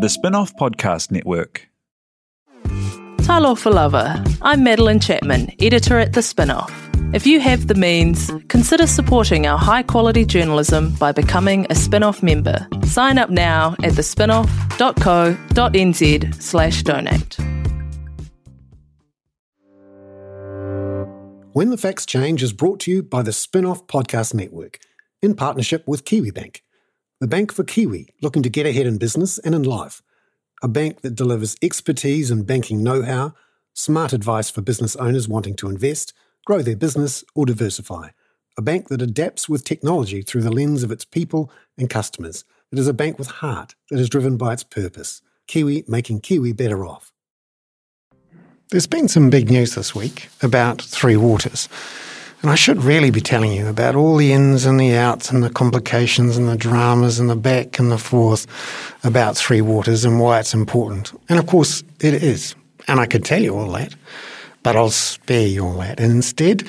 The Spinoff Podcast Network. Talofa lava, I'm Madeleine Chapman, editor at The Spinoff. If you have the means, consider supporting our high quality journalism by becoming a Spinoff member. Sign up now at thespinoff.co.nz slash donate. When the Facts Change is brought to you by the Spinoff Podcast Network in partnership with Kiwibank, the bank for Kiwi looking to get ahead in business and in life a bank that delivers expertise and banking know how, smart advice for business owners wanting to invest, grow their business, or diversify. A bank that adapts with technology through the lens of its people and customers. It is a bank with heart that is driven by its purpose. Kiwi making Kiwi better off. There's been some big news this week about Three Waters. And I should really be telling you about all the ins and the outs and the complications and the dramas and the back and the forth about Three Waters and why it's important. And of course, it is. And I could tell you all that, but I'll spare you all that. And instead,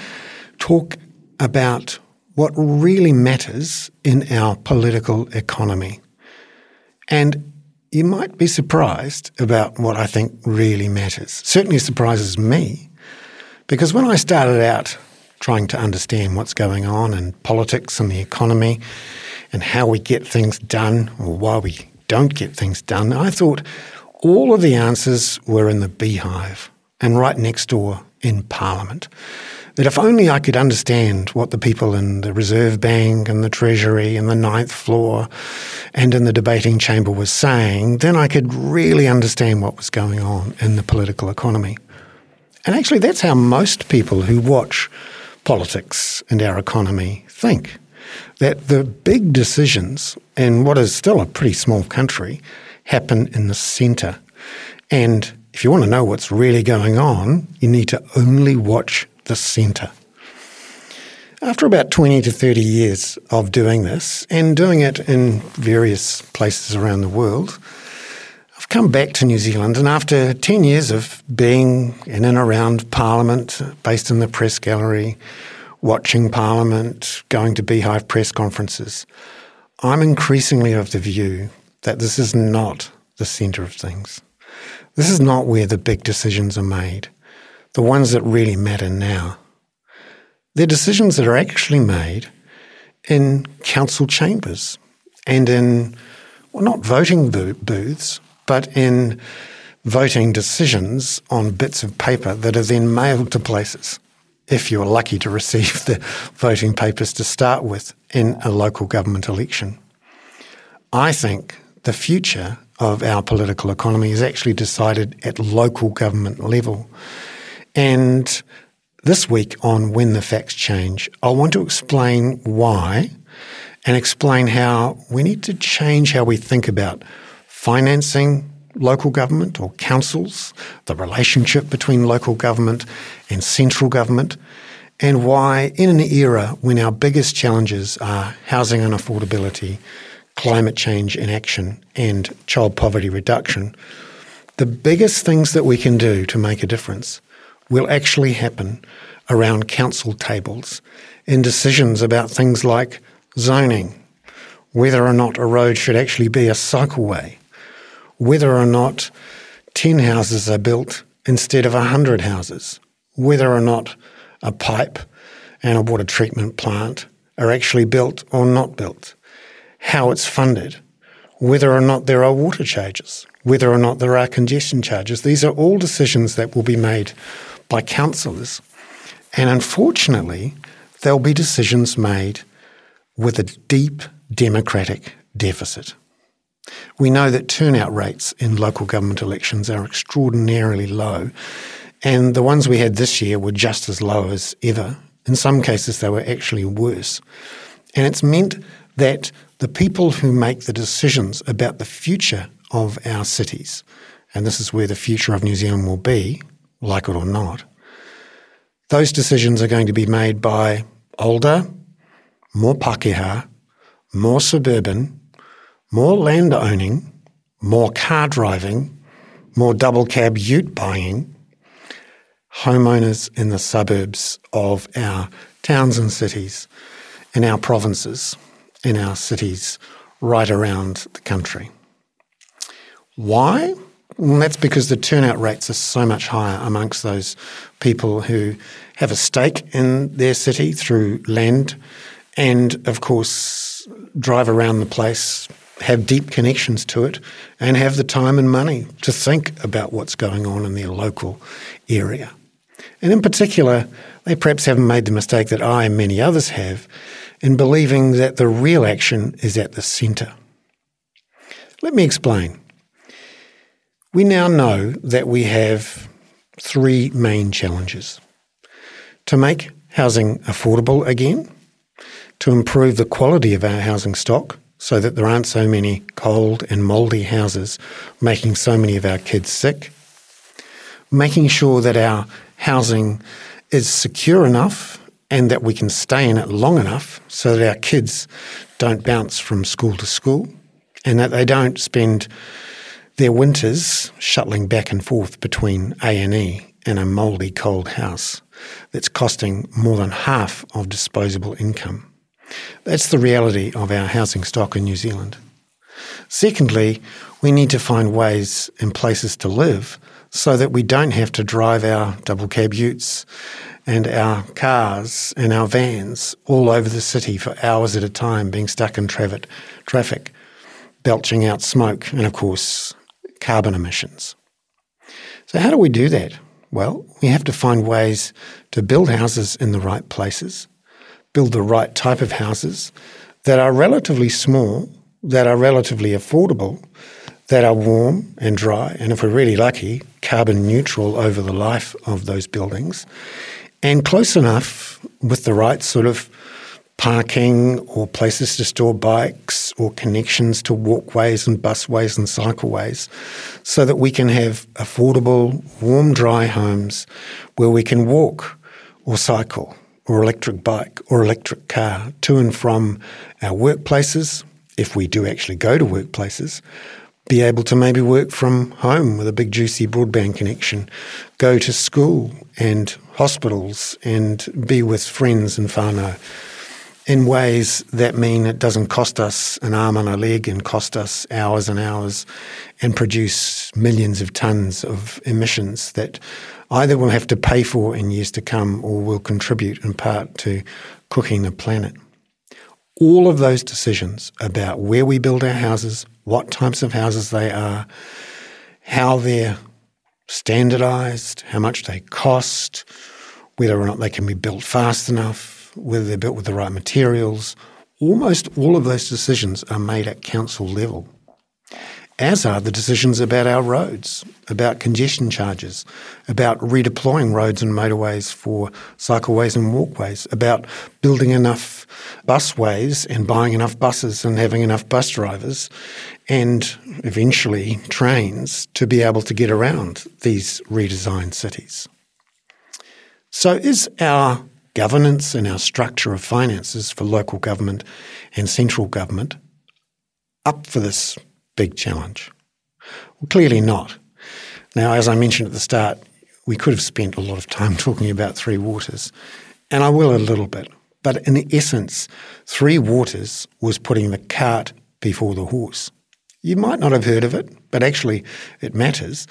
talk about what really matters in our political economy. And you might be surprised about what I think really matters. Certainly surprises me, because when I started out trying to understand what's going on in politics and the economy and how we get things done or why we don't get things done, I thought all of the answers were in the beehive and right next door in Parliament. That if only I could understand what the people in the Reserve Bank and the Treasury and the ninth floor and in the debating chamber were saying, then I could really understand what was going on in the political economy. And actually, that's how most people who watch politics and our economy think. That the big decisions in what is still a pretty small country happen in the centre. And if you want to know what's really going on, you need to only watch the centre. After about 20 to 30 years of doing this and doing it in various places around the world, come back to New Zealand, and after 10 years of being in and around Parliament, uh, based in the press gallery, watching Parliament, going to Beehive press conferences, I'm increasingly of the view that this is not the centre of things. This is not where the big decisions are made, the ones that really matter now. They're decisions that are actually made in council chambers and in, well, not voting booths, but in voting decisions on bits of paper that are then mailed to places if you're lucky to receive the voting papers to start with in a local government election. I think the future of our political economy is actually decided at local government level. And this week on When the Facts Change, I want to explain why and explain how we need to change how we think about financing local government or councils, the relationship between local government and central government, and why, in an era when our biggest challenges are housing and affordability, climate change inaction, and child poverty reduction, the biggest things that we can do to make a difference will actually happen around council tables in decisions about things like zoning, whether or not a road should actually be a cycleway, whether or not 10 houses are built instead of 100 houses, whether or not a pipe and a water treatment plant are actually built or not built, how it's funded, whether or not there are water charges, whether or not there are congestion charges. These are all decisions that will be made by councillors. And unfortunately, there'll be decisions made with a deep democratic deficit. We know that turnout rates in local government elections are extraordinarily low, and the ones we had this year were just as low as ever. In some cases, they were actually worse. And it's meant that the people who make the decisions about the future of our cities, and this is where the future of New Zealand will be, like it or not, those decisions are going to be made by older, more Pākehā, more suburban, more land owning, more car driving, more double cab ute buying, homeowners in the suburbs of our towns and cities, in our provinces, in our cities, right around the country. Why? Well, that's because the turnout rates are so much higher amongst those people who have a stake in their city through land and, of course, drive around the place, have deep connections to it, and have the time and money to think about what's going on in their local area. And in particular, they perhaps haven't made the mistake that I and many others have in believing that the real action is at the centre. Let me explain. We now know that we have three main challenges to make housing affordable again, to improve the quality of our housing stock so that there aren't so many cold and mouldy houses making so many of our kids sick, making sure that our housing is secure enough and that we can stay in it long enough so that our kids don't bounce from school to school and that they don't spend their winters shuttling back and forth between A&E and a mouldy cold house that's costing more than half of disposable income. That's the reality of our housing stock in New Zealand. Secondly, we need to find ways and places to live so that we don't have to drive our double cab utes and our cars and our vans all over the city for hours at a time, being stuck in traffic, belching out smoke, and of course, carbon emissions. So, how do we do that? Well, we have to find ways to build houses in the right places, build the right type of houses that are relatively small, that are relatively affordable, that are warm and dry, and if we're really lucky, carbon neutral over the life of those buildings, and close enough with the right sort of parking or places to store bikes or connections to walkways and busways and cycleways so that we can have affordable, warm, dry homes where we can walk or cycle or electric bike or electric car to and from our workplaces, if we do actually go to workplaces, be able to maybe work from home with a big juicy broadband connection, go to school and hospitals and be with friends and whānau in ways that mean it doesn't cost us an arm and a leg and cost us hours and hours and produce millions of tons of emissions that either we'll have to pay for in years to come or will contribute in part to cooking the planet. All of those decisions about where we build our houses, what types of houses they are, how they're standardized, how much they cost, whether or not they can be built fast enough, whether they're built with the right materials. Almost all of those decisions are made at council level, as are the decisions about our roads, about congestion charges, about redeploying roads and motorways for cycleways and walkways, about building enough busways and buying enough buses and having enough bus drivers and eventually trains to be able to get around these redesigned cities. So, is our governance and our structure of finances for local government and central government up for this big challenge? Well, clearly not. Now, as I mentioned at the start, we could have spent a lot of time talking about Three Waters, and I will a little bit. But in essence, Three Waters was putting the cart before the horse. You might not have heard of it, but actually it matters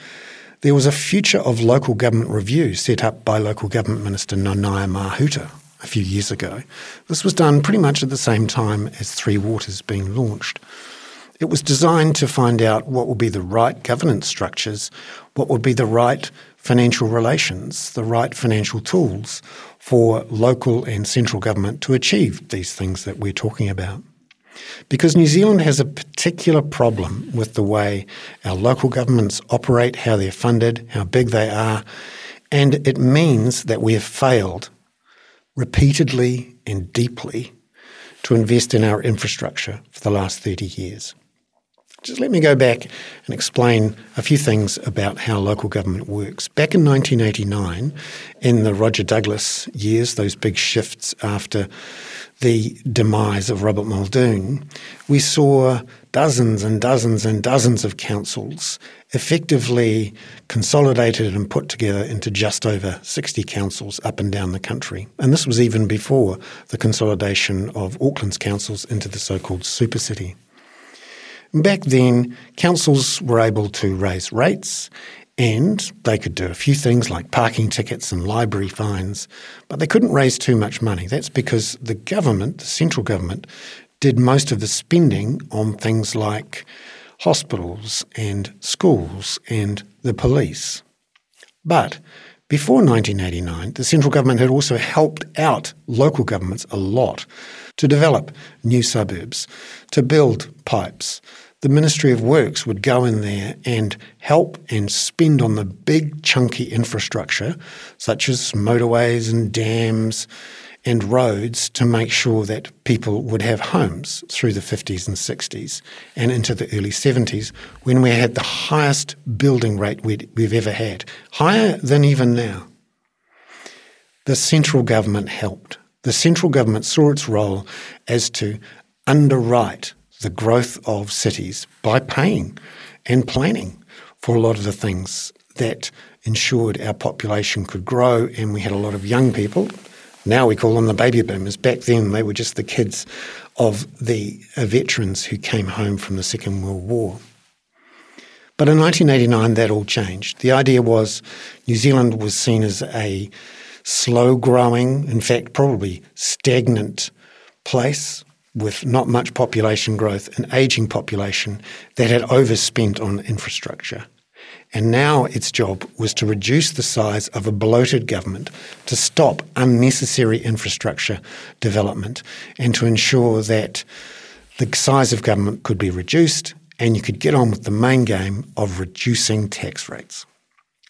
there was a Future of Local Government review set up by Local Government Minister Nanaia Mahuta a few years ago. This was done pretty much at the same time as Three Waters being launched. It was designed to find out what would be the right governance structures, what would be the right financial relations, the right financial tools for local and central government to achieve these things that we're talking about. Because New Zealand has a particular problem with the way our local governments operate, how they're funded, how big they are, and it means that we have failed repeatedly and deeply to invest in our infrastructure for the last 30 years. Just let me go back and explain a few things about how local government works. Back in 1989, in the Roger Douglas years, those big shifts after the demise of Robert Muldoon, we saw dozens and dozens and dozens of councils effectively consolidated and put together into just over 60 councils up and down the country. And this was even before the consolidation of Auckland's councils into the so called super city. Back then, councils were able to raise rates and they could do a few things like parking tickets and library fines, but they couldn't raise too much money. That's because the government, the central government, did most of the spending on things like hospitals and schools and the police. But before 1989, the central government had also helped out local governments a lot to develop new suburbs, to build pipes, the Ministry of Works would go in there and help and spend on the big chunky infrastructure, such as motorways and dams and roads, to make sure that people would have homes through the 50s and 60s and into the early 70s when we had the highest building rate we've ever had, higher than even now. The central government helped. The central government saw its role as to underwrite the growth of cities by paying and planning for a lot of the things that ensured our population could grow and we had a lot of young people. Now we call them the baby boomers. Back then they were just the kids of the uh, veterans who came home from the Second World War. But in 1989, that all changed. The idea was New Zealand was seen as a slow growing, in fact, probably stagnant place with not much population growth, an aging population that had overspent on infrastructure. And now its job was to reduce the size of a bloated government, to stop unnecessary infrastructure development, and to ensure that the size of government could be reduced and you could get on with the main game of reducing tax rates.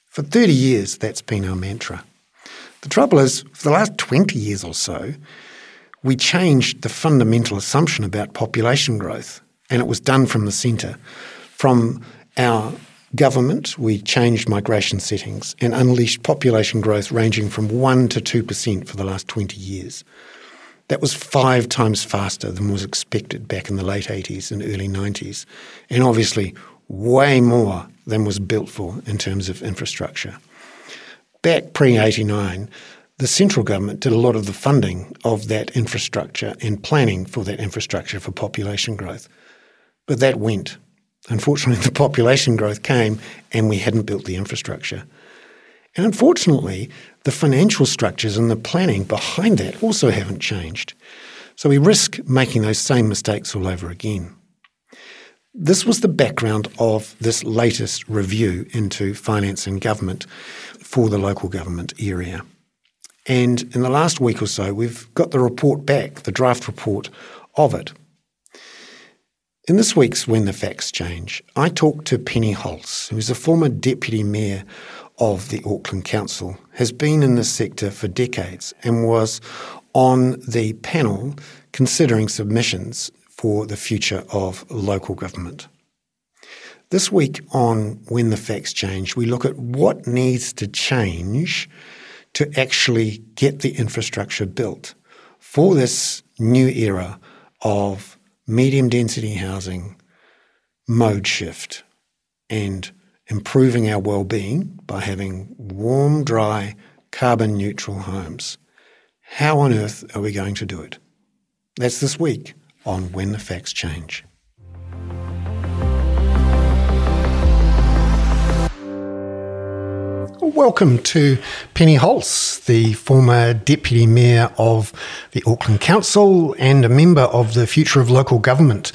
For 30 years, that's been our mantra. The trouble is, for the last 20 years or so, we changed the fundamental assumption about population growth, and it was done from the centre. From our government, we changed migration settings and unleashed population growth ranging from 1% to 2% for the last 20 years. That was five times faster than was expected back in the late 80s and early 90s, and obviously way more than was built for in terms of infrastructure. Back pre 89, the central government did a lot of the funding of that infrastructure and planning for that infrastructure for population growth. But that went. Unfortunately, the population growth came and we hadn't built the infrastructure. And unfortunately, the financial structures and the planning behind that also haven't changed. So we risk making those same mistakes all over again. This was the background of this latest review into finance and government for the local government area. And in the last week or so, we've got the report back, the draft report of it. In this week's When the Facts Change, I talked to Penny Hulse, who is a former deputy mayor of the Auckland Council, has been in this sector for decades and was on the panel considering submissions for the future of local government. This week on When the Facts Change, we look at what needs to change to actually get the infrastructure built for this new era of medium density housing, mode shift, and improving our well-being by having warm, dry, carbon neutral homes. How on earth are we going to do it? That's this week on When the Facts Change. Welcome to Penny Hulse, the former Deputy Mayor of the Auckland Council and a member of the Future of Local Government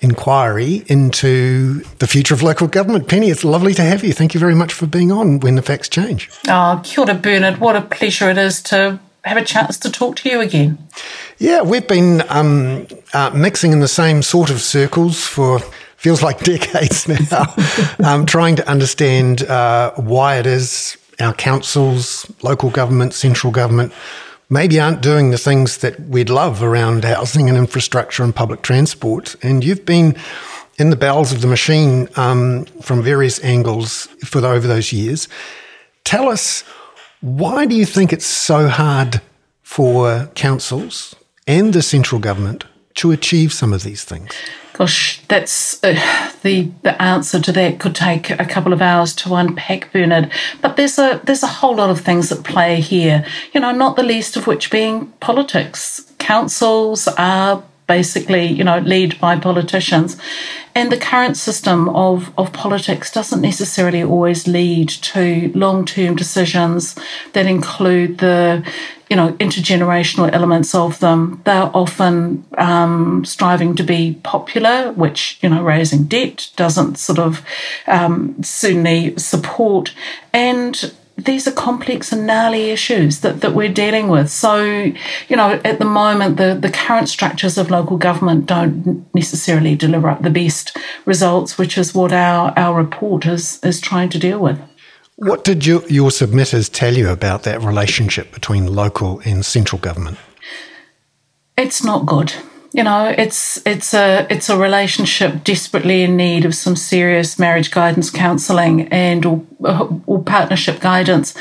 inquiry into the future of local government. Penny, it's lovely to have you. Thank you very much for being on When the Facts Change. Oh, kia ora, Bernard. What a pleasure it is to have a chance to talk to you again. Yeah, we've been um, uh, mixing in the same sort of circles for feels like decades now, um, trying to understand uh, why it is our councils, local government, central government maybe aren't doing the things that we'd love around housing and infrastructure and public transport. And you've been in the bowels of the machine um, from various angles for the, over those years. Tell us, why do you think it's so hard for councils and the central government to achieve some of these things? Gosh, that's uh, the the answer to that could take a couple of hours to unpack, Bernard. But there's a there's a whole lot of things at play here. You know, not the least of which being politics. Councils are basically, you know, led by politicians. And the current system of, of politics doesn't necessarily always lead to long term decisions that include the, you know, intergenerational elements of them. They're often um, striving to be popular, which, you know, raising debt doesn't sort of um, certainly support. And these are complex and gnarly issues that, that we're dealing with. So, you know, at the moment, the, the current structures of local government don't necessarily deliver up the best results, which is what our, our report is, is trying to deal with. What did you, your submitters tell you about that relationship between local and central government? It's not good you know, it's it's a it's a relationship desperately in need of some serious marriage guidance counselling and or, uh, or partnership guidance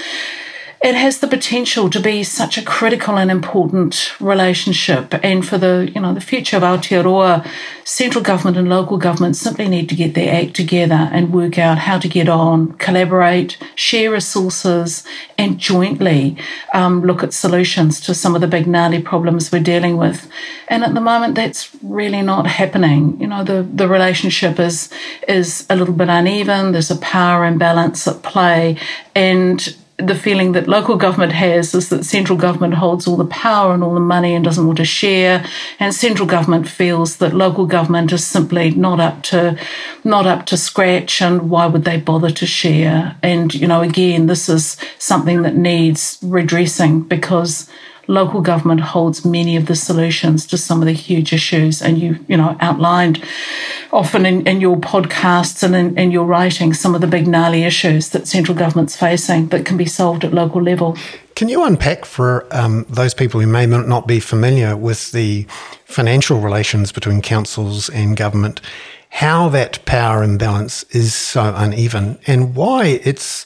it has the potential to be such a critical and important relationship. And for the, you know, the future of Aotearoa, central government and local government simply need to get their act together and work out how to get on, collaborate, share resources, and jointly um, look at solutions to some of the big gnarly problems we're dealing with. And at the moment, that's really not happening. You know, the, the relationship is is a little bit uneven. There's a power imbalance at play, and the feeling that local government has is that central government holds all the power and all the money and doesn't want to share and central government feels that local government is simply not up to not up to scratch and why would they bother to share? And you know again this is something that needs redressing because local government holds many of the solutions to some of the huge issues. And you you know outlined often in, in your podcasts and in, in your writing some of the big gnarly issues that central government's facing that can be solved at local level. Can you unpack for um, those people who may not be familiar with the financial relations between councils and government how that power imbalance is so uneven and why it's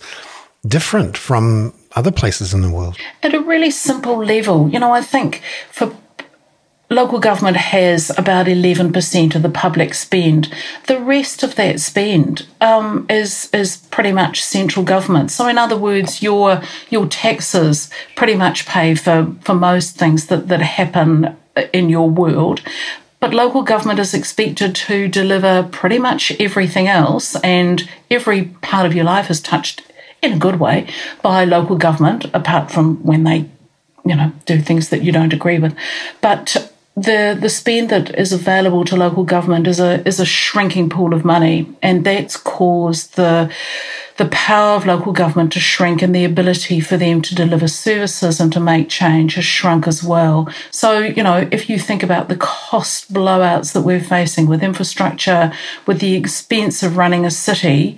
different from other places in the world? At a really simple level, you know, I think for local government has about 11% of the public spend. The rest of that spend um, is is pretty much central government. So, in other words, your your taxes pretty much pay for, for most things that, that happen in your world. But local government is expected to deliver pretty much everything else, and every part of your life is touched in a good way by local government, apart from when they, you know, do things that you don't agree with. But the the spend that is available to local government is a is a shrinking pool of money, and that's caused the the power of local government to shrink and the ability for them to deliver services and to make change has shrunk as well. So, you know, if you think about the cost blowouts that we're facing with infrastructure, with the expense of running a city,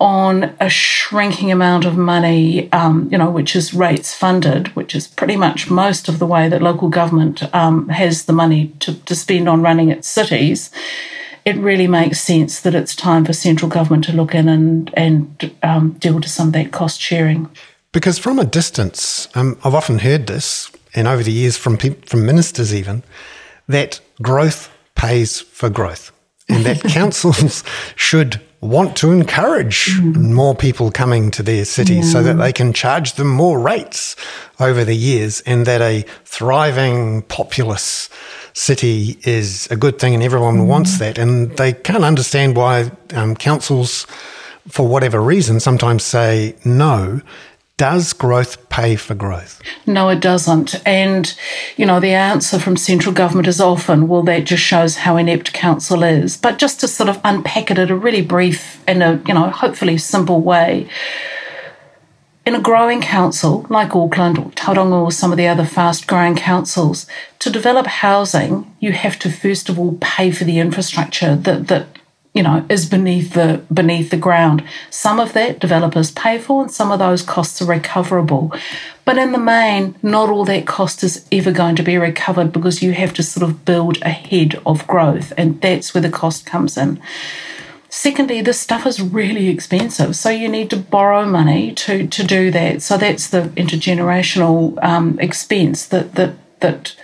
on a shrinking amount of money, um, you know, which is rates funded, which is pretty much most of the way that local government um, has the money to, to spend on running its cities, it really makes sense that it's time for central government to look in and, and um, deal to some of that cost sharing. Because from a distance, um, I've often heard this, and over the years from from ministers even, that growth pays for growth, and that councils should want to encourage mm. more people coming to their city yeah. so that they can charge them more rates over the years and that a thriving populous city is a good thing and everyone mm. wants that. And they can't understand why um, councils, for whatever reason, sometimes say no does growth pay for growth? No, it doesn't. And, you know, the answer from central government is often, well, that just shows how inept council is. But just to sort of unpack it in a really brief and a, you know, hopefully simple way, in a growing council like Auckland or Tauranga or some of the other fast growing councils, to develop housing, you have to first of all pay for the infrastructure that, that you know, is beneath the beneath the ground. Some of that developers pay for, and some of those costs are recoverable. But in the main, not all that cost is ever going to be recovered because you have to sort of build ahead of growth, and that's where the cost comes in. Secondly, this stuff is really expensive, so you need to borrow money to to do that. So that's the intergenerational um, expense that that that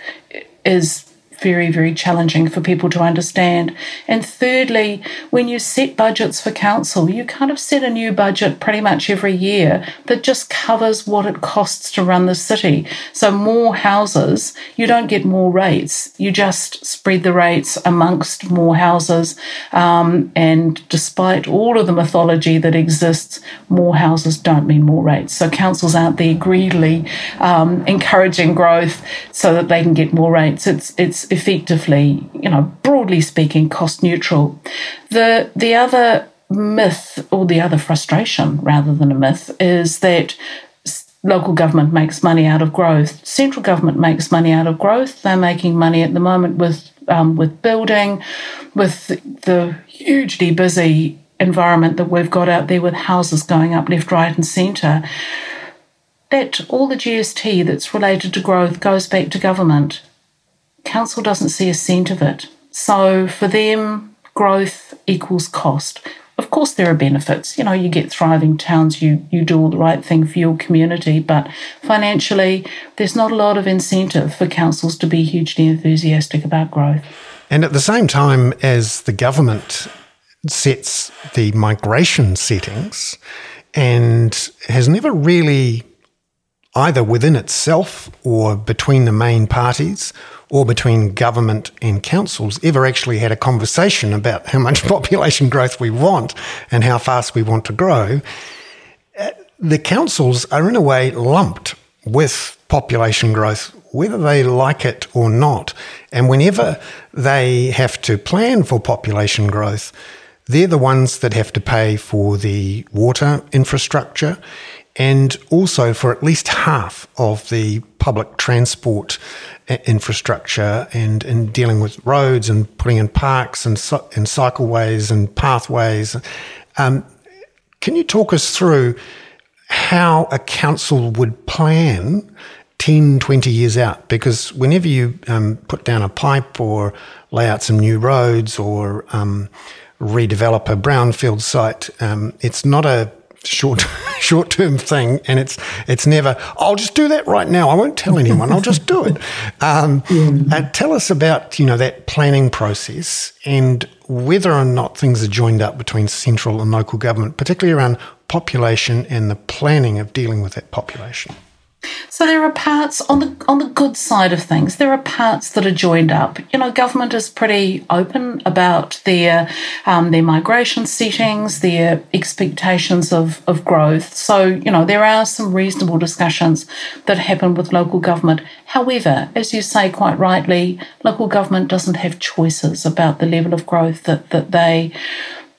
is very, very challenging for people to understand. And thirdly, when you set budgets for council, you kind of set a new budget pretty much every year that just covers what it costs to run the city. So, more houses, you don't get more rates, you just spread the rates amongst more houses. Um, and despite all of the mythology that exists, more houses don't mean more rates. So, councils aren't there greedily um, encouraging growth so that they can get more rates. It's, it's effectively, you know, broadly speaking, cost neutral. The the other myth or the other frustration rather than a myth is that local government makes money out of growth. Central government makes money out of growth. They're making money at the moment with um, with building, with the hugely busy environment that we've got out there with houses going up left, right, and centre. That all the GST that's related to growth goes back to government council doesn't see a cent of it. So for them, growth equals cost. Of course, there are benefits. You know, you get thriving towns, you, you do all the right thing for your community, but financially, there's not a lot of incentive for councils to be hugely enthusiastic about growth. And at the same time as the government sets the migration settings and has never really, either within itself or between the main parties or between government and councils ever actually had a conversation about how much population growth we want and how fast we want to grow, uh, the councils are in a way lumped with population growth, whether they like it or not. And whenever they have to plan for population growth, they're the ones that have to pay for the water infrastructure and also for at least half of the public transport infrastructure and, and dealing with roads and putting in parks and, and cycleways and pathways. Um, can you talk us through how a council would plan 10, 20 years out? Because whenever you um, put down a pipe or lay out some new roads or um, redevelop a brownfield site, um, it's not a short short term thing, and it's it's never. I'll just do that right now. I won't tell anyone. I'll just do it. Um, uh, tell us about you know that planning process and whether or not things are joined up between central and local government, particularly around population and the planning of dealing with that population. So there are parts on the on the good side of things. There are parts that are joined up. You know, government is pretty open about their um, their migration settings, their expectations of of growth. So you know, there are some reasonable discussions that happen with local government. However, as you say quite rightly, local government doesn't have choices about the level of growth that that they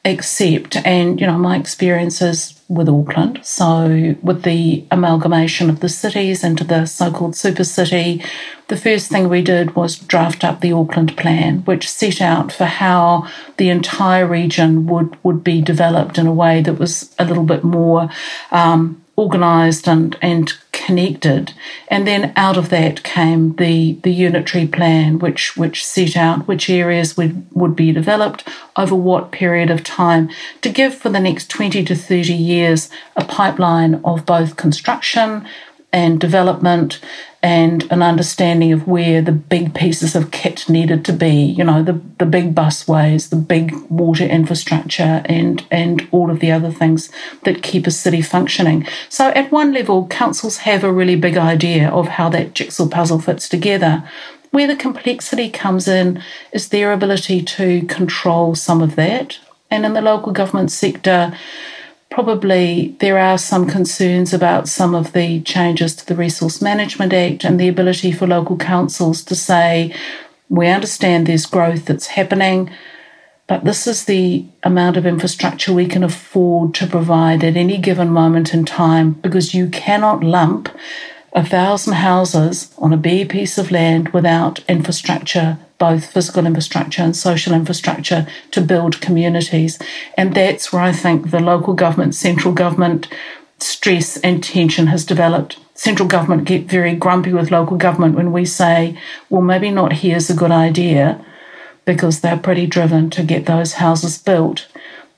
accept. And, you know, my experiences with Auckland, so with the amalgamation of the cities into the so called super city, the first thing we did was draft up the Auckland plan, which set out for how the entire region would, would be developed in a way that was a little bit more um, organised and, and connected. And then out of that came the, the unitary plan, which, which set out which areas would, would be developed over what period of time to give for the next 20 to 30 years a pipeline of both construction and development and an understanding of where the big pieces of kit needed to be, you know, the, the big busways, the big water infrastructure, and, and all of the other things that keep a city functioning. So, at one level, councils have a really big idea of how that jigsaw puzzle fits together. Where the complexity comes in is their ability to control some of that. And in the local government sector, probably there are some concerns about some of the changes to the Resource Management Act and the ability for local councils to say, we understand there's growth that's happening, but this is the amount of infrastructure we can afford to provide at any given moment in time because you cannot lump a thousand houses on a bare piece of land without infrastructure both physical infrastructure and social infrastructure to build communities. And that's where I think the local government, central government stress and tension has developed. Central government get very grumpy with local government when we say, well, maybe not here's a good idea because they're pretty driven to get those houses built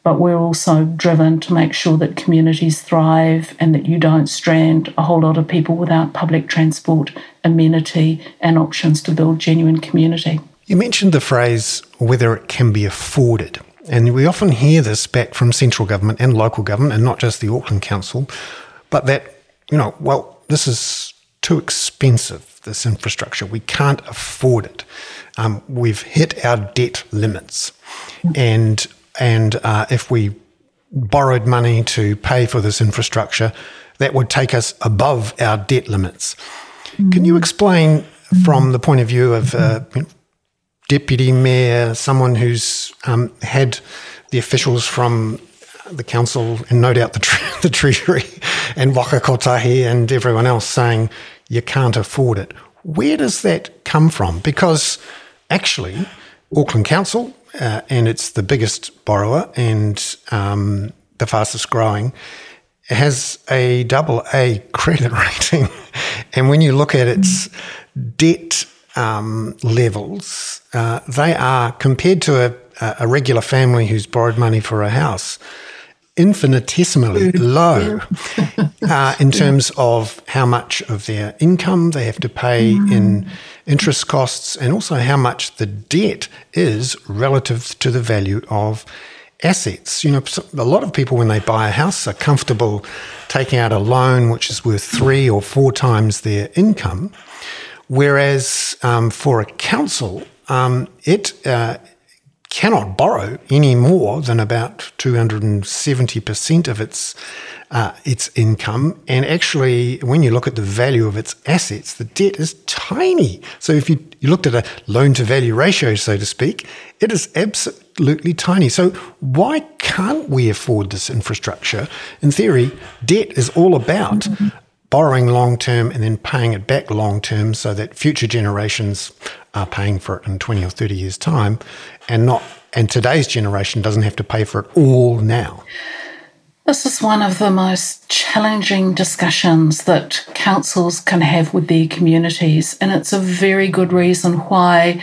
but we're also driven to make sure that communities thrive and that you don't strand a whole lot of people without public transport, amenity, and options to build genuine community. You mentioned the phrase whether it can be afforded. And we often hear this back from central government and local government, and not just the Auckland Council, but that, you know, well, this is too expensive, this infrastructure. We can't afford it. Um, we've hit our debt limits. And, and uh, if we borrowed money to pay for this infrastructure, that would take us above our debt limits. Can you explain from the point of view of uh, deputy mayor, someone who's um, had the officials from the council and no doubt the, tre- the treasury and Waka Kotahi and everyone else saying you can't afford it. Where does that come from? Because actually, Auckland Council, uh, and it's the biggest borrower and um, the fastest growing, has a double A credit rating. and when you look at its debt um, levels, uh, they are compared to a, a, regular family who's borrowed money for a house, infinitesimally low uh, in terms of how much of their income they have to pay mm. in interest costs and also how much the debt is relative to the value of assets. You know, a lot of people when they buy a house are comfortable taking out a loan which is worth three or four times their income. Whereas um, for a council, um, it uh, cannot borrow any more than about 270% of its uh, its income. And actually, when you look at the value of its assets, the debt is tiny. So if you, you looked at a loan to value ratio, so to speak, it is absolutely tiny. So why can't we afford this infrastructure? In theory, debt is all about borrowing long term and then paying it back long term so that future generations are paying for it in 20 or 30 years time and not and today's generation doesn't have to pay for it all now. This is one of the most challenging discussions that councils can have with their communities and it's a very good reason why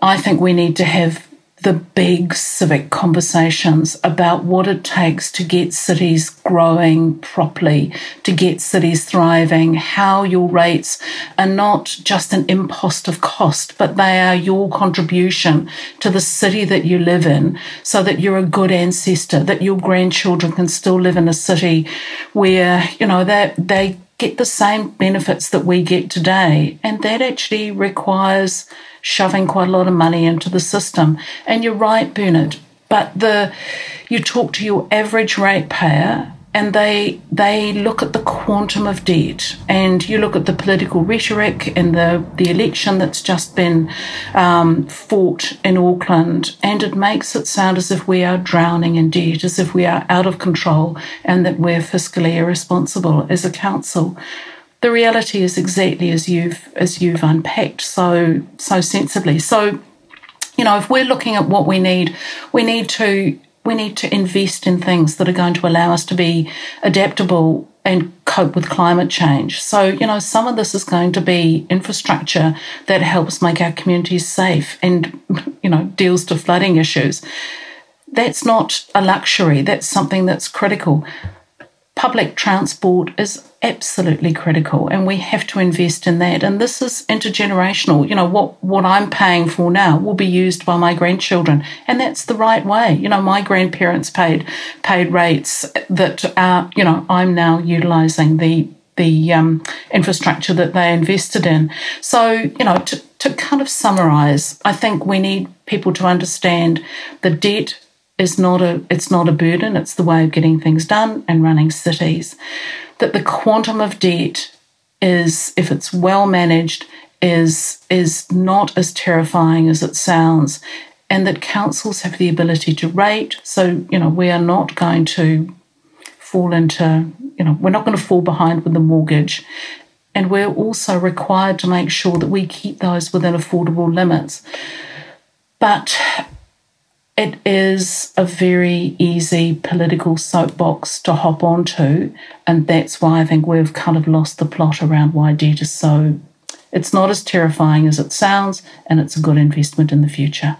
I think we need to have the big civic conversations about what it takes to get cities growing properly, to get cities thriving, how your rates are not just an impost of cost, but they are your contribution to the city that you live in so that you're a good ancestor, that your grandchildren can still live in a city where, you know, they, they get the same benefits that we get today. And that actually requires shoving quite a lot of money into the system. And you're right, Bernard. But the you talk to your average ratepayer and they they look at the quantum of debt and you look at the political rhetoric and the, the election that's just been um, fought in Auckland and it makes it sound as if we are drowning in debt, as if we are out of control and that we're fiscally irresponsible as a council the reality is exactly as you've as you've unpacked so so sensibly. So, you know, if we're looking at what we need, we need to we need to invest in things that are going to allow us to be adaptable and cope with climate change. So, you know, some of this is going to be infrastructure that helps make our communities safe and, you know, deals to flooding issues. That's not a luxury, that's something that's critical public transport is absolutely critical and we have to invest in that. And this is intergenerational. You know what what i'm paying for now will be used by my grandchildren and that's the right way. You know my grandparents paid paid rates that are you know i'm now utilizing the the um, infrastructure that they invested in. So you know to, to kind of summarize i think we need people to understand the debt is not a it's not a burden. It's the way of getting things done and running cities. That the quantum of debt is if it's well managed is is not as terrifying as it sounds. And that councils have the ability to rate. So you know we are not going to fall into you know we're not going to fall behind with the mortgage. And we're also required to make sure that we keep those within affordable limits. But it is a very easy political soapbox to hop onto. And that's why I think we've kind of lost the plot around why debt is so. It's not as terrifying as it sounds, and it's a good investment in the future.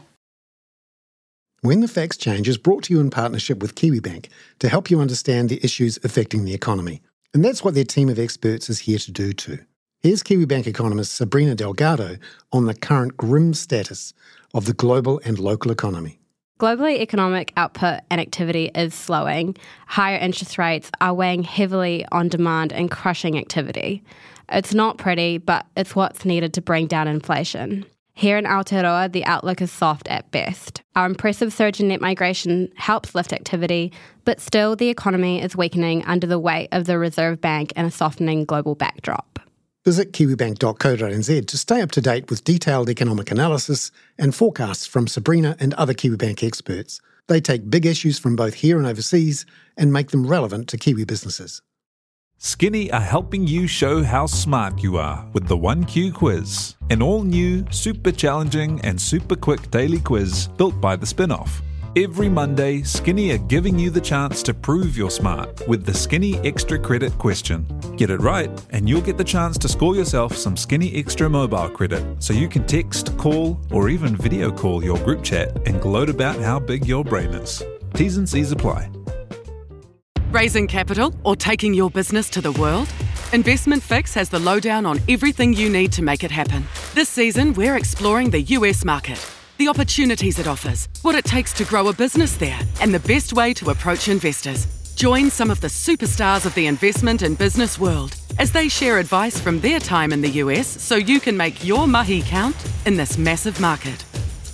When the Facts Change is brought to you in partnership with Kiwibank to help you understand the issues affecting the economy. And that's what their team of experts is here to do too. Here's Kiwibank economist Sabrina Delgado on the current grim status of the global and local economy. Globally, economic output and activity is slowing. Higher interest rates are weighing heavily on demand and crushing activity. It's not pretty, but it's what's needed to bring down inflation. Here in Aotearoa, the outlook is soft at best. Our impressive surge in net migration helps lift activity, but still the economy is weakening under the weight of the Reserve Bank and a softening global backdrop. Visit kiwibank.co.nz to stay up to date with detailed economic analysis and forecasts from Sabrina and other Kiwibank experts. They take big issues from both here and overseas and make them relevant to Kiwi businesses. Skinny are helping you show how smart you are with the 1Q quiz, an all new, super challenging, and super quick daily quiz built by the Spinoff. Every Monday, Skinny are giving you the chance to prove you're smart with the Skinny Extra Credit question. Get it right, and you'll get the chance to score yourself some Skinny Extra mobile credit so you can text, call, or even video call your group chat and gloat about how big your brain is. T's and C's apply. Raising capital or taking your business to the world? Investment Fix has the lowdown on everything you need to make it happen. This season, we're exploring the US market, the opportunities it offers, what it takes to grow a business there, and the best way to approach investors. Join some of the superstars of the investment and business world as they share advice from their time in the US so you can make your mahi count in this massive market.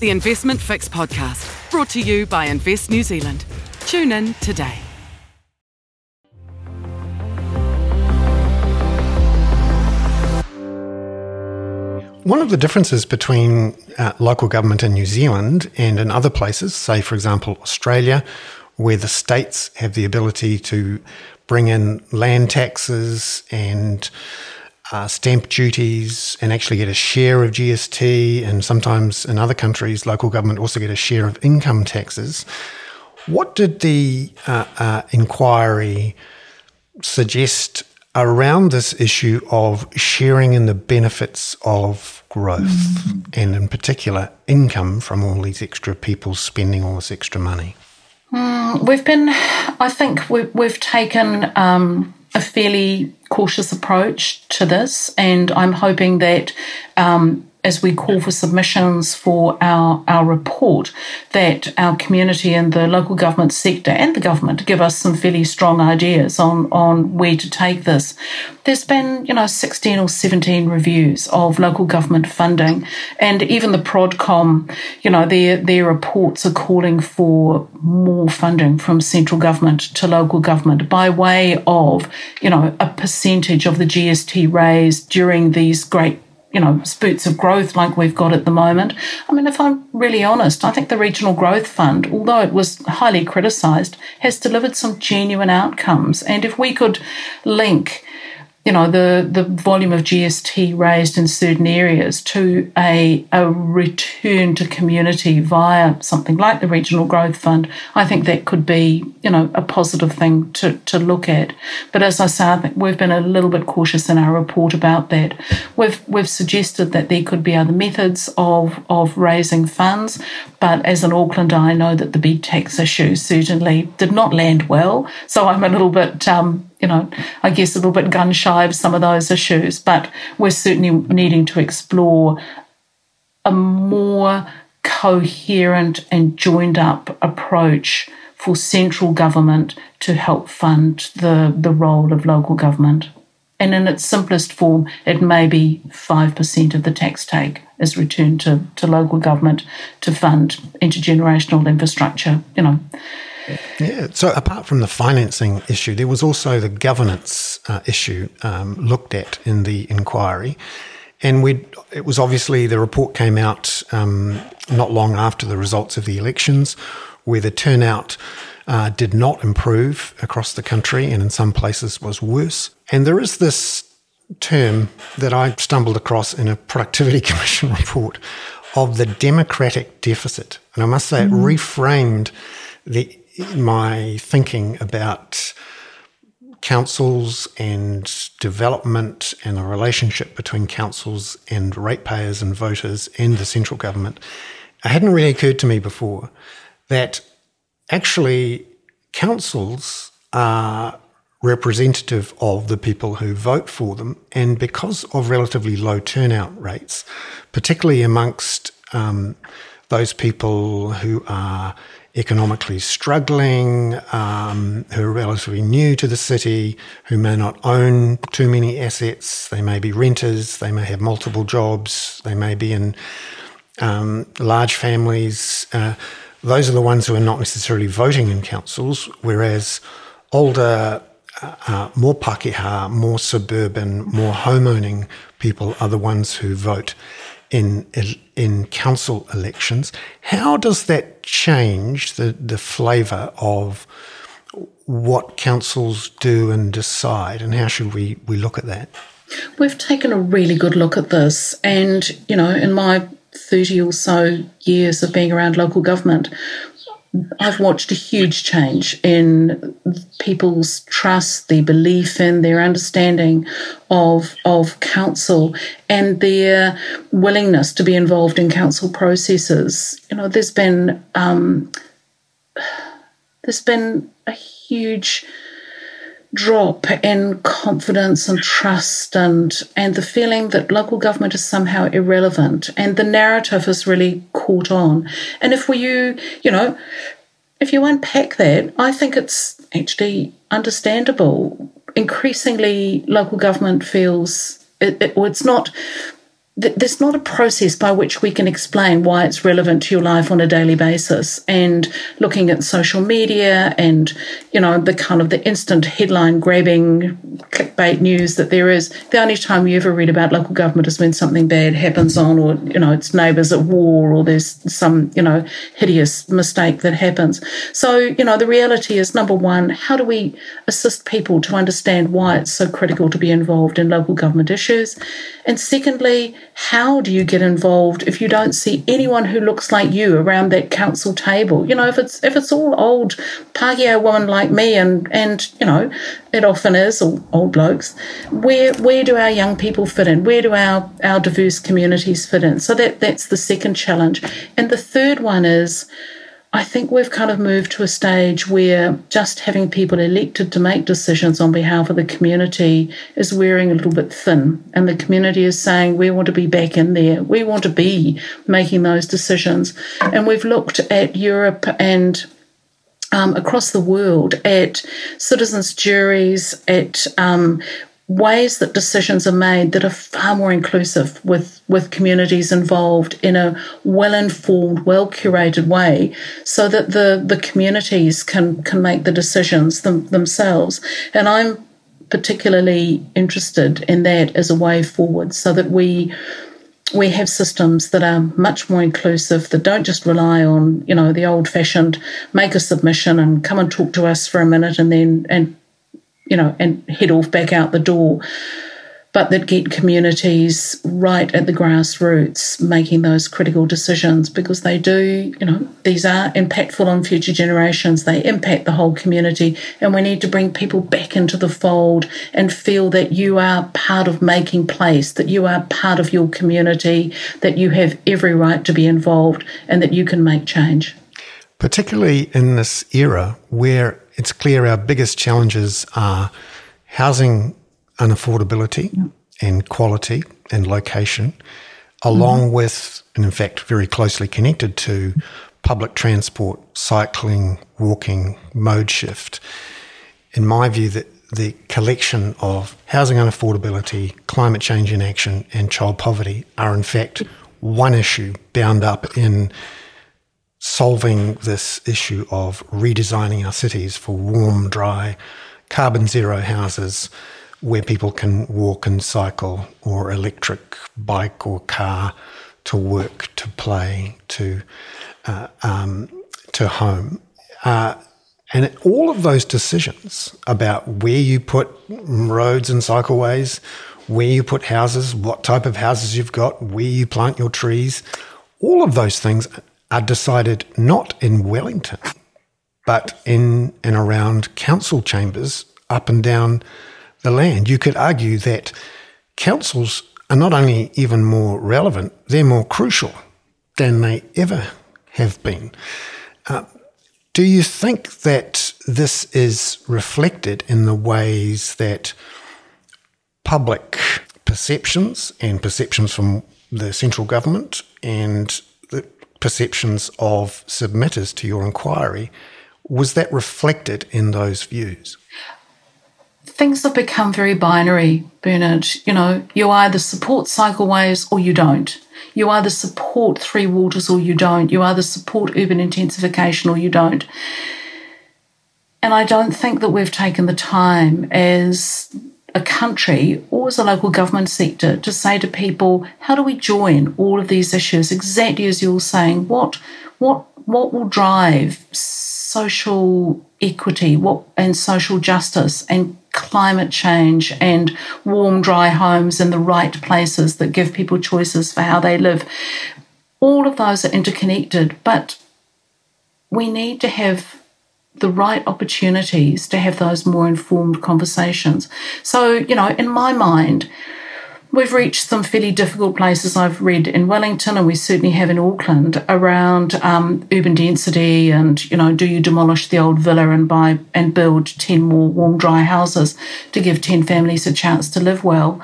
The Investment Fix podcast, brought to you by Invest New Zealand. Tune in today. One of the differences between uh, local government in New Zealand and in other places, say, for example, Australia, where the states have the ability to bring in land taxes and uh, stamp duties and actually get a share of GST, and sometimes in other countries, local government also get a share of income taxes. What did the uh, uh inquiry suggest around this issue of sharing in the benefits of growth mm-hmm. and in particular income from all these extra people spending all this extra money? Mm, we've been, I think we, we've taken um, a fairly cautious approach to this, and I'm hoping that um, as we call for submissions for our, our report, that our community and the local government sector and the government give us some fairly strong ideas on, on where to take this. There's been, you know, 16 or 17 reviews of local government funding, and even the Prodcom, you know, their, their reports are calling for more funding from central government to local government by way of, you know, a percentage of the GST raised during these great you know, spurts of growth like we've got at the moment. I mean, if I'm really honest, I think the Regional Growth Fund, although it was highly criticised, has delivered some genuine outcomes. And if we could link you know, the, the volume of GST raised in certain areas to a, a return to community via something like the Regional Growth Fund, I think that could be, you know, a positive thing to, to look at. But as I say, I think we've been a little bit cautious in our report about that. We've we've suggested that there could be other methods of, of raising funds, but as an Aucklander, I know that the big tax issue certainly did not land well. So I'm a little bit um, you know, I guess a little bit gun shy of some of those issues, but we're certainly needing to explore a more coherent and joined up approach for central government to help fund the, the role of local government. And in its simplest form, it may be 5% of the tax take is returned to, to local government to fund intergenerational infrastructure, you know. Yeah. So, apart from the financing issue, there was also the governance uh, issue um, looked at in the inquiry. And we it was obviously the report came out um, not long after the results of the elections, where the turnout uh, did not improve across the country and in some places was worse. And there is this term that I stumbled across in a Productivity Commission report of the democratic deficit. And I must say, mm. it reframed the my thinking about councils and development and the relationship between councils and ratepayers and voters and the central government, it hadn't really occurred to me before that actually councils are representative of the people who vote for them. And because of relatively low turnout rates, particularly amongst um, those people who are economically struggling, um, who are relatively new to the city, who may not own too many assets, they may be renters, they may have multiple jobs, they may be in um, large families. Uh, those are the ones who are not necessarily voting in councils, whereas older uh, more Pakeha, more suburban, more homeowning people are the ones who vote in in council elections. How does that change the the flavour of what councils do and decide, and how should we we look at that? We've taken a really good look at this, and you know, in my 30 or so years of being around local government, I've watched a huge change in people's trust, their belief in, their understanding of of council, and their willingness to be involved in council processes. You know, there's been um, there's been a huge drop in confidence and trust and and the feeling that local government is somehow irrelevant. And the narrative has really caught on. And if we you you know if you unpack that i think it's actually understandable. Increasingly local government feels it, it, it's not there's not a process by which we can explain why it's relevant to your life on a daily basis. And looking at social media and you know the kind of the instant headline grabbing clickbait news that there is the only time you ever read about local government is when something bad happens on or you know it's neighbours at war or there's some you know hideous mistake that happens. So you know the reality is number one how do we assist people to understand why it's so critical to be involved in local government issues? And secondly how do you get involved if you don't see anyone who looks like you around that council table? You know, if it's if it's all old Pākehā women like me and and you know, it often is all old blokes, where where do our young people fit in? Where do our, our diverse communities fit in? So that that's the second challenge. And the third one is I think we've kind of moved to a stage where just having people elected to make decisions on behalf of the community is wearing a little bit thin. And the community is saying, we want to be back in there. We want to be making those decisions. And we've looked at Europe and um, across the world at citizens' juries, at um, ways that decisions are made that are far more inclusive with, with communities involved in a well informed, well curated way so that the, the communities can, can make the decisions them, themselves. And I'm particularly interested in that as a way forward so that we we have systems that are much more inclusive that don't just rely on you know the old fashioned make a submission and come and talk to us for a minute and then and you know, and head off back out the door, but that get communities right at the grassroots making those critical decisions because they do, you know, these are impactful on future generations. They impact the whole community, and we need to bring people back into the fold and feel that you are part of making place, that you are part of your community, that you have every right to be involved, and that you can make change. Particularly in this era where it's clear our biggest challenges are housing unaffordability yeah. and quality and location, along mm-hmm. with, and in fact, very closely connected to public transport, cycling, walking, mode shift. In my view, that the collection of housing unaffordability, climate change inaction, and child poverty are in fact one issue bound up in solving this issue of redesigning our cities for warm, dry, carbon zero houses where people can walk and cycle or electric bike or car to work, to play, to uh, um, to home. Uh, and all of those decisions about where you put roads and cycleways, where you put houses, what type of houses you've got, where you plant your trees, all of those things are decided not in Wellington, but in and around council chambers up and down the land. You could argue that councils are not only even more relevant, they're more crucial than they ever have been. Uh, Do you think that this is reflected in the ways that public perceptions and perceptions from the central government and perceptions of submitters to your inquiry, was that reflected in those views? Things have become very binary, Bernard. You know, you either support cycleways or you don't. You either support three waters or you don't. You either support urban intensification or you don't. And I don't think that we've taken the time as a country or as a local government sector to say to people, how do we join all of these issues? Exactly as you're saying, what what what will drive social equity what and social justice and climate change and warm dry homes in the right places that give people choices for how they live all of those are interconnected but we need to have the right opportunities to have those more informed conversations. So, you know, in my mind, we've reached some fairly difficult places. I've read in Wellington, and we certainly have in Auckland, around um, urban density and you know, do you demolish the old villa and buy and build ten more warm, dry houses to give ten families a chance to live well?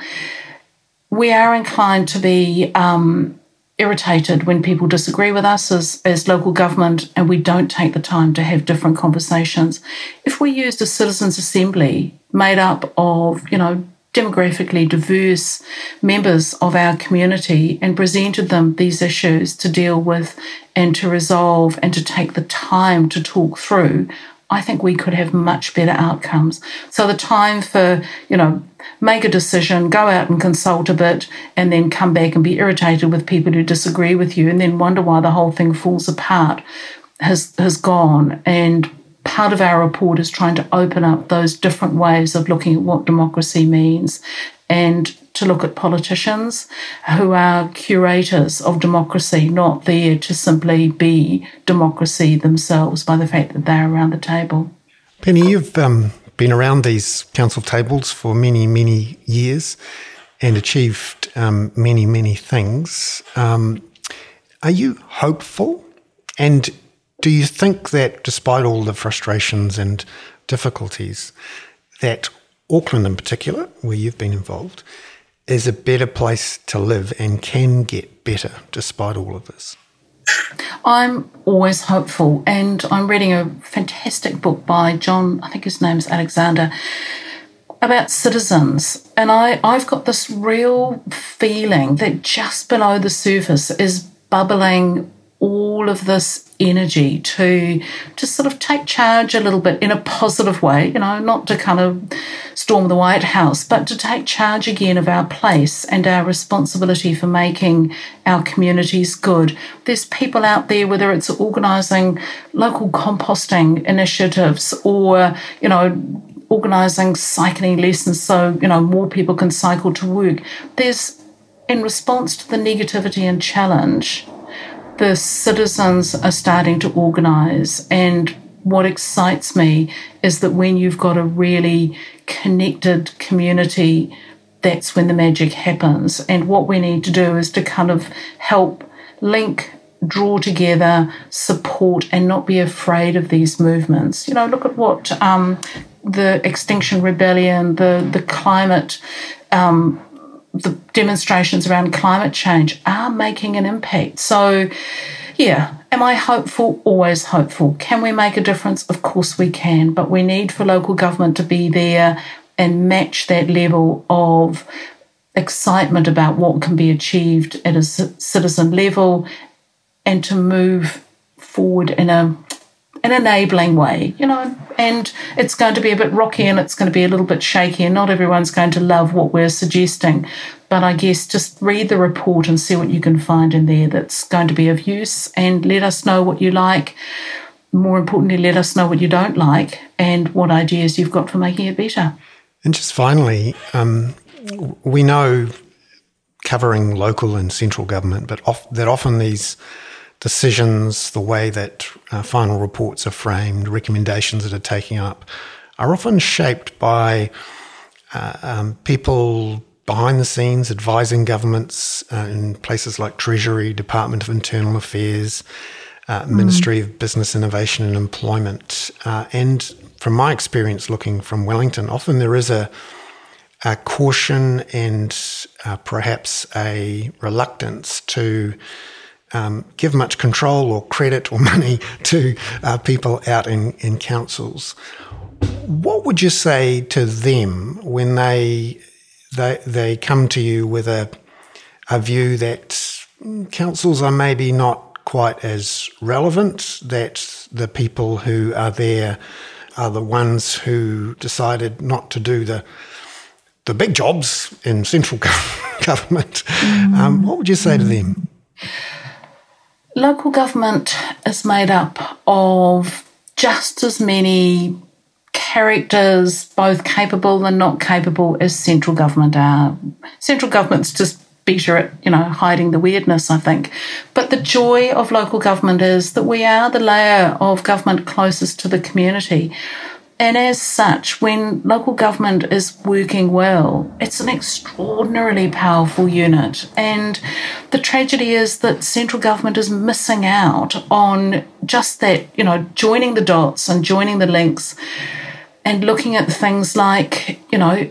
We are inclined to be um, irritated when people disagree with us as, as local government and we don't take the time to have different conversations. If we used a citizens' assembly made up of, you know, demographically diverse members of our community and presented them these issues to deal with and to resolve and to take the time to talk through, I think we could have much better outcomes. So the time for, you know, make a decision, go out and consult a bit, and then come back and be irritated with people who disagree with you and then wonder why the whole thing falls apart has has gone. And part of our report is trying to open up those different ways of looking at what democracy means and to look at politicians who are curators of democracy, not there to simply be democracy themselves by the fact that they're around the table. Penny, you've um, been around these council tables for many, many years and achieved um, many, many things. Um, are you hopeful? And do you think that despite all the frustrations and difficulties, that Auckland in particular, where you've been involved, is a better place to live and can get better despite all of this? I'm always hopeful, and I'm reading a fantastic book by John, I think his name's Alexander, about citizens. And I, I've got this real feeling that just below the surface is bubbling all of this energy to just sort of take charge a little bit in a positive way, you know, not to kind of storm the White House, but to take charge again of our place and our responsibility for making our communities good. There's people out there, whether it's organising local composting initiatives or, you know, organising cycling lessons so, you know, more people can cycle to work. There's, in response to the negativity and challenge, the citizens are starting to organise. And what excites me is that when you've got a really connected community, that's when the magic happens. And what we need to do is to kind of help link, draw together, support, and not be afraid of these movements. You know, look at what um, the Extinction Rebellion, the the climate. Um, the demonstrations around climate change are making an impact. So, yeah, am I hopeful? Always hopeful. Can we make a difference? Of course we can, but we need for local government to be there and match that level of excitement about what can be achieved at a citizen level and to move forward in a an enabling way, you know, and it's going to be a bit rocky and it's going to be a little bit shaky, and not everyone's going to love what we're suggesting. But I guess just read the report and see what you can find in there that's going to be of use, and let us know what you like. More importantly, let us know what you don't like and what ideas you've got for making it better. And just finally, um, we know covering local and central government, but that often these decisions, the way that uh, final reports are framed, recommendations that are taken up, are often shaped by uh, um, people behind the scenes advising governments uh, in places like Treasury, Department of Internal Affairs, uh, Ministry mm. of Business Innovation and Employment. Uh, and from my experience looking from Wellington, often there is a, a caution and uh, perhaps a reluctance to um, give much control or credit or money to uh, people out in, in councils. What would you say to them when they they they come to you with a a view that councils are maybe not quite as relevant, that the people who are there are the ones who decided not to do the the big jobs in central government. Mm. Um, what would you say to them? Local government is made up of just as many characters, both capable and not capable, as central government are. Central government's just better at, you know, hiding the weirdness, I think. But the joy of local government is that we are the layer of government closest to the community. And as such, when local government is working well, it's an extraordinarily powerful unit. And the tragedy is that central government is missing out on just that, you know, joining the dots and joining the links and looking at things like, you know,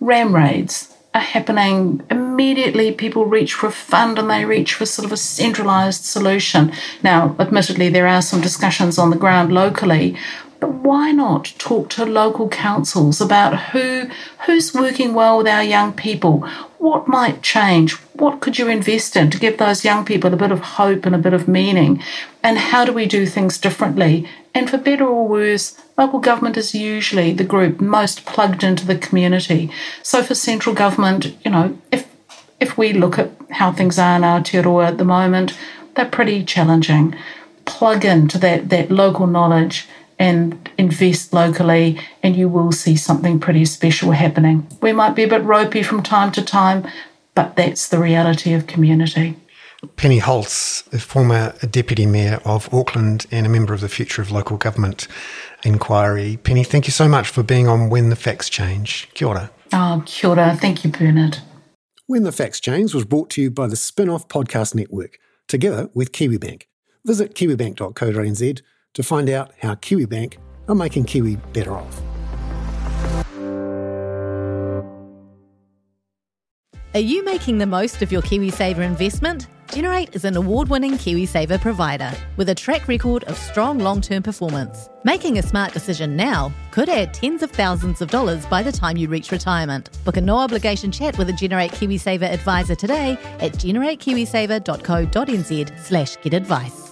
ram raids are happening immediately people reach for a fund and they reach for sort of a centralized solution now admittedly there are some discussions on the ground locally but why not talk to local councils about who who's working well with our young people? What might change? What could you invest in to give those young people a bit of hope and a bit of meaning? And how do we do things differently? And for better or worse, local government is usually the group most plugged into the community. So for central government, you know, if if we look at how things are in Aotearoa at the moment, they're pretty challenging. Plug into that, that local knowledge and invest locally, and you will see something pretty special happening. We might be a bit ropey from time to time, but that's the reality of community. Penny Hulse, former Deputy Mayor of Auckland and a member of the Future of Local Government inquiry. Penny, thank you so much for being on When the Facts Change. Kia ora. Oh, kia ora. Thank you, Bernard. When the Facts Change was brought to you by the Spin Off Podcast Network, together with KiwiBank. Visit kiwibank.co.nz to find out how KiwiBank are making Kiwi better off. Are you making the most of your KiwiSaver investment? Generate is an award winning KiwiSaver provider with a track record of strong long term performance. Making a smart decision now could add tens of thousands of dollars by the time you reach retirement. Book a no obligation chat with a Generate KiwiSaver advisor today at generatekiwisaver.co.nz slash get advice.